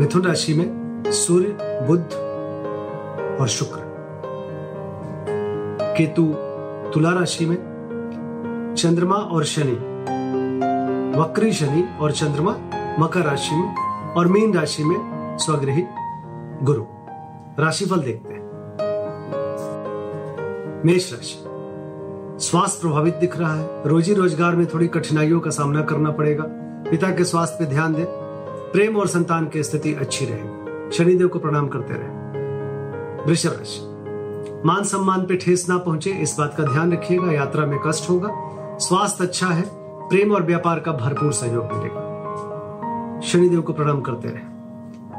मिथुन राशि में सूर्य बुद्ध और शुक्र। केतु तुला राशि में चंद्रमा और शनि, वक्री शनि और चंद्रमा मकर राशि में और मीन राशि में स्वग्रही गुरु। राशिफल देखते हैं। मेष राशि। स्वास्थ्य प्रभावित दिख रहा है। रोजी रोज़गार में थोड़ी कठिनाइयों का सामना करना पड़ेगा। पिता के स्वास्थ्य पे ध्यान दें। प्रेम और संतान की स्थिति अच्छी रहेगी। शनिदेव को प्रणाम करते रहे। वृषभ राशि, मान सम्मान पे ठेस ना पहुँचे, इस बात का ध्यान रखिएगा, यात्रा में कष्ट होगा। स्वास्थ्य अच्छा है, प्रेम और व्यापार का भरपूर सहयोग मिलेगा। शनिदेव को प्रणाम करते रहे।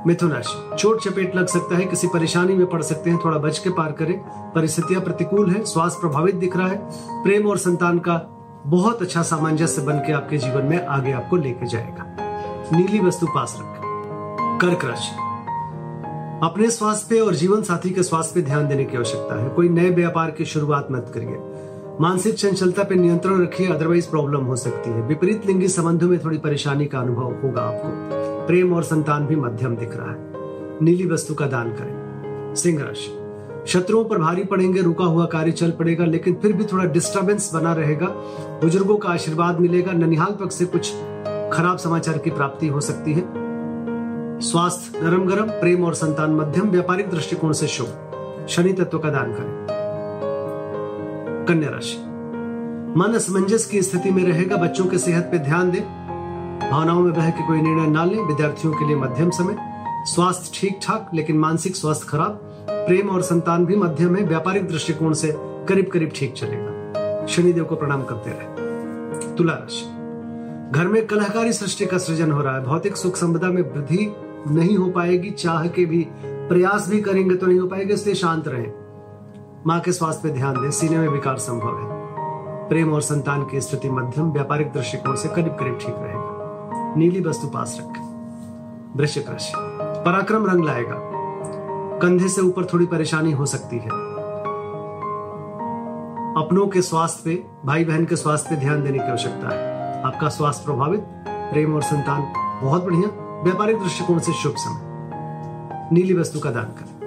मिथुन राशि, चोट चपेट लग सकता है, किसी परेशानी में पड़ सकते हैं, थोड़ा बच के पार करें। परिस्थितियाँ प्रतिकूल है, स्वास्थ्य प्रभावित दिख रहा है। प्रेम और संतान का बहुत अच्छा सामंजस्य बन के आपके जीवन में आगे आपको लेके जाएगा। नीली वस्तु पास रखें। कर्क राशि। अपने स्वास्थ्य और जीवन साथी के स्वास्थ्य पे ध्यान देने की आवश्यकता है। कोई नए व्यापार की शुरुआत मत करिए। मानसिक चंचलता पे नियंत्रण रखिए अदरवाइज़ प्रॉब्लम हो सकती है। विपरीत लिंगी संबंधों में थोड़ी परेशानी का अनुभव होगा आपको। प्रेम और संतान भी मध्यम दिख रहा है। नीली वस्तु का दान करें। सिंह राशि। शत्रुओं पर भारी पड़ेंगे, रुका हुआ कार्य चल पड़ेगा, लेकिन फिर भी थोड़ा डिस्टरबेंस बना रहेगा। बुज़ुर्गों का आशीर्वाद मिलेगा। ननिहाल पक्ष से कुछ खराब समाचार की प्राप्ति हो सकती है। स्वास्थ्य नरम गरम, प्रेम और संतान मध्यम, व्यापारिक दृष्टिकोण से शुभ। शनि तत्व का दान करें। कन्या राशि। मन असमंजस की स्थिति में रहेगा, बच्चों के सेहत पे ध्यान दें। भावनाओं में बह के कोई निर्णय ना लें, विद्यार्थियों के लिए मध्यम समय। स्वास्थ्य ठीक ठाक लेकिन मानसिक स्वास्थ्य खराब। प्रेम और संतान भी मध्यम है, व्यापारिक दृष्टिकोण से करीब करीब ठीक चलेगा। शनिदेव को प्रणाम करते रहे। तुला राशि। घर में कलहकारी सृष्टि का सृजन हो रहा है। भौतिक सुख संपदा में वृद्धि नहीं हो पाएगी। चाह के भी प्रयास भी करेंगे तो नहीं हो पाएगा, इसलिए शांत रहें। माँ के स्वास्थ्य पे ध्यान दें। सीने में विकार संभव है। प्रेम और संतान की स्थिति मध्यम, व्यापारिक दृष्टिकोण से करीब करीब ठीक रहेगा। नीली वस्तु पास रखें। वृश्चिक राशि। पराक्रम रंग लाएगा। कंधे से ऊपर थोड़ी परेशानी हो सकती है। अपनों के स्वास्थ्य पे भाई बहन के स्वास्थ्य पे ध्यान देने की आवश्यकता है। आपका स्वास्थ्य प्रभावित, प्रेम और संतान बहुत बढ़िया। व्यापारिक दृष्टिकोण से शुभ समय। नीली वस्तु का दान करें।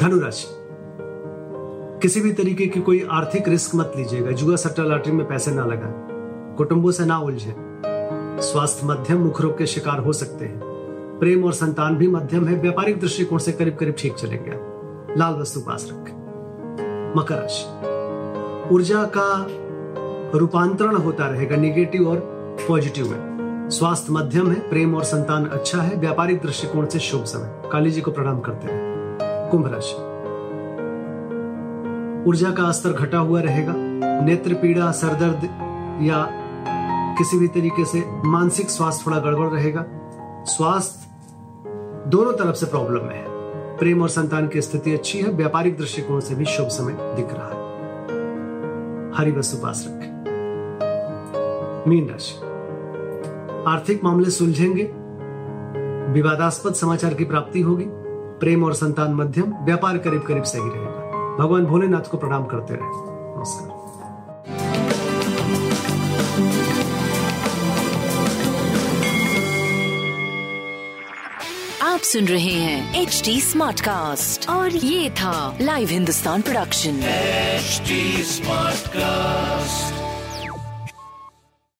धनुराशि। किसी भी तरीके की कोई आर्थिक रिस्क मत लीजिएगा। जुआ सट्टा लॉटरी में पैसे ना लगाएँ। कुटुंबों से ना उलझे। स्वास्थ्य मध्यम, मुख रोग के शिकार हो सकते हैं। प्रेम और संतान भी मध्यम है। व्यापारिक दृष्टिकोण से करीब करीब ठीक चलेंगे लाल वस्तु पास रखें। मकर राशि। ऊर्जा का रूपांतरण होता रहेगा निगेटिव और पॉजिटिव में। स्वास्थ्य मध्यम है, प्रेम और संतान अच्छा है, व्यापारिक दृष्टिकोण से शुभ समय। काली जी को प्रणाम करते हैं। कुंभ राशि। ऊर्जा का स्तर घटा हुआ रहेगा। नेत्र पीड़ा, सरदर्द या किसी भी तरीके से मानसिक स्वास्थ्य थोड़ा गड़बड़ रहेगा। स्वास्थ्य दोनों तरफ़ से प्रॉब्लम में है। प्रेम और संतान की स्थिति अच्छी है, व्यापारिक दृष्टिकोण से भी शुभ समय दिख रहा है। हरी वस्तु पास रखें। मीन राशि। आर्थिक मामले सुलझेंगे विवादास्पद समाचार की प्राप्ति होगी प्रेम और संतान मध्यम व्यापार करीब करीब सही रहेगा। भगवान भोलेनाथ को प्रणाम करते रहे। नमस्कार। आप सुन रहे हैं एच डी स्मार्ट कास्ट और ये था live Hindustan production H smart Smartcast.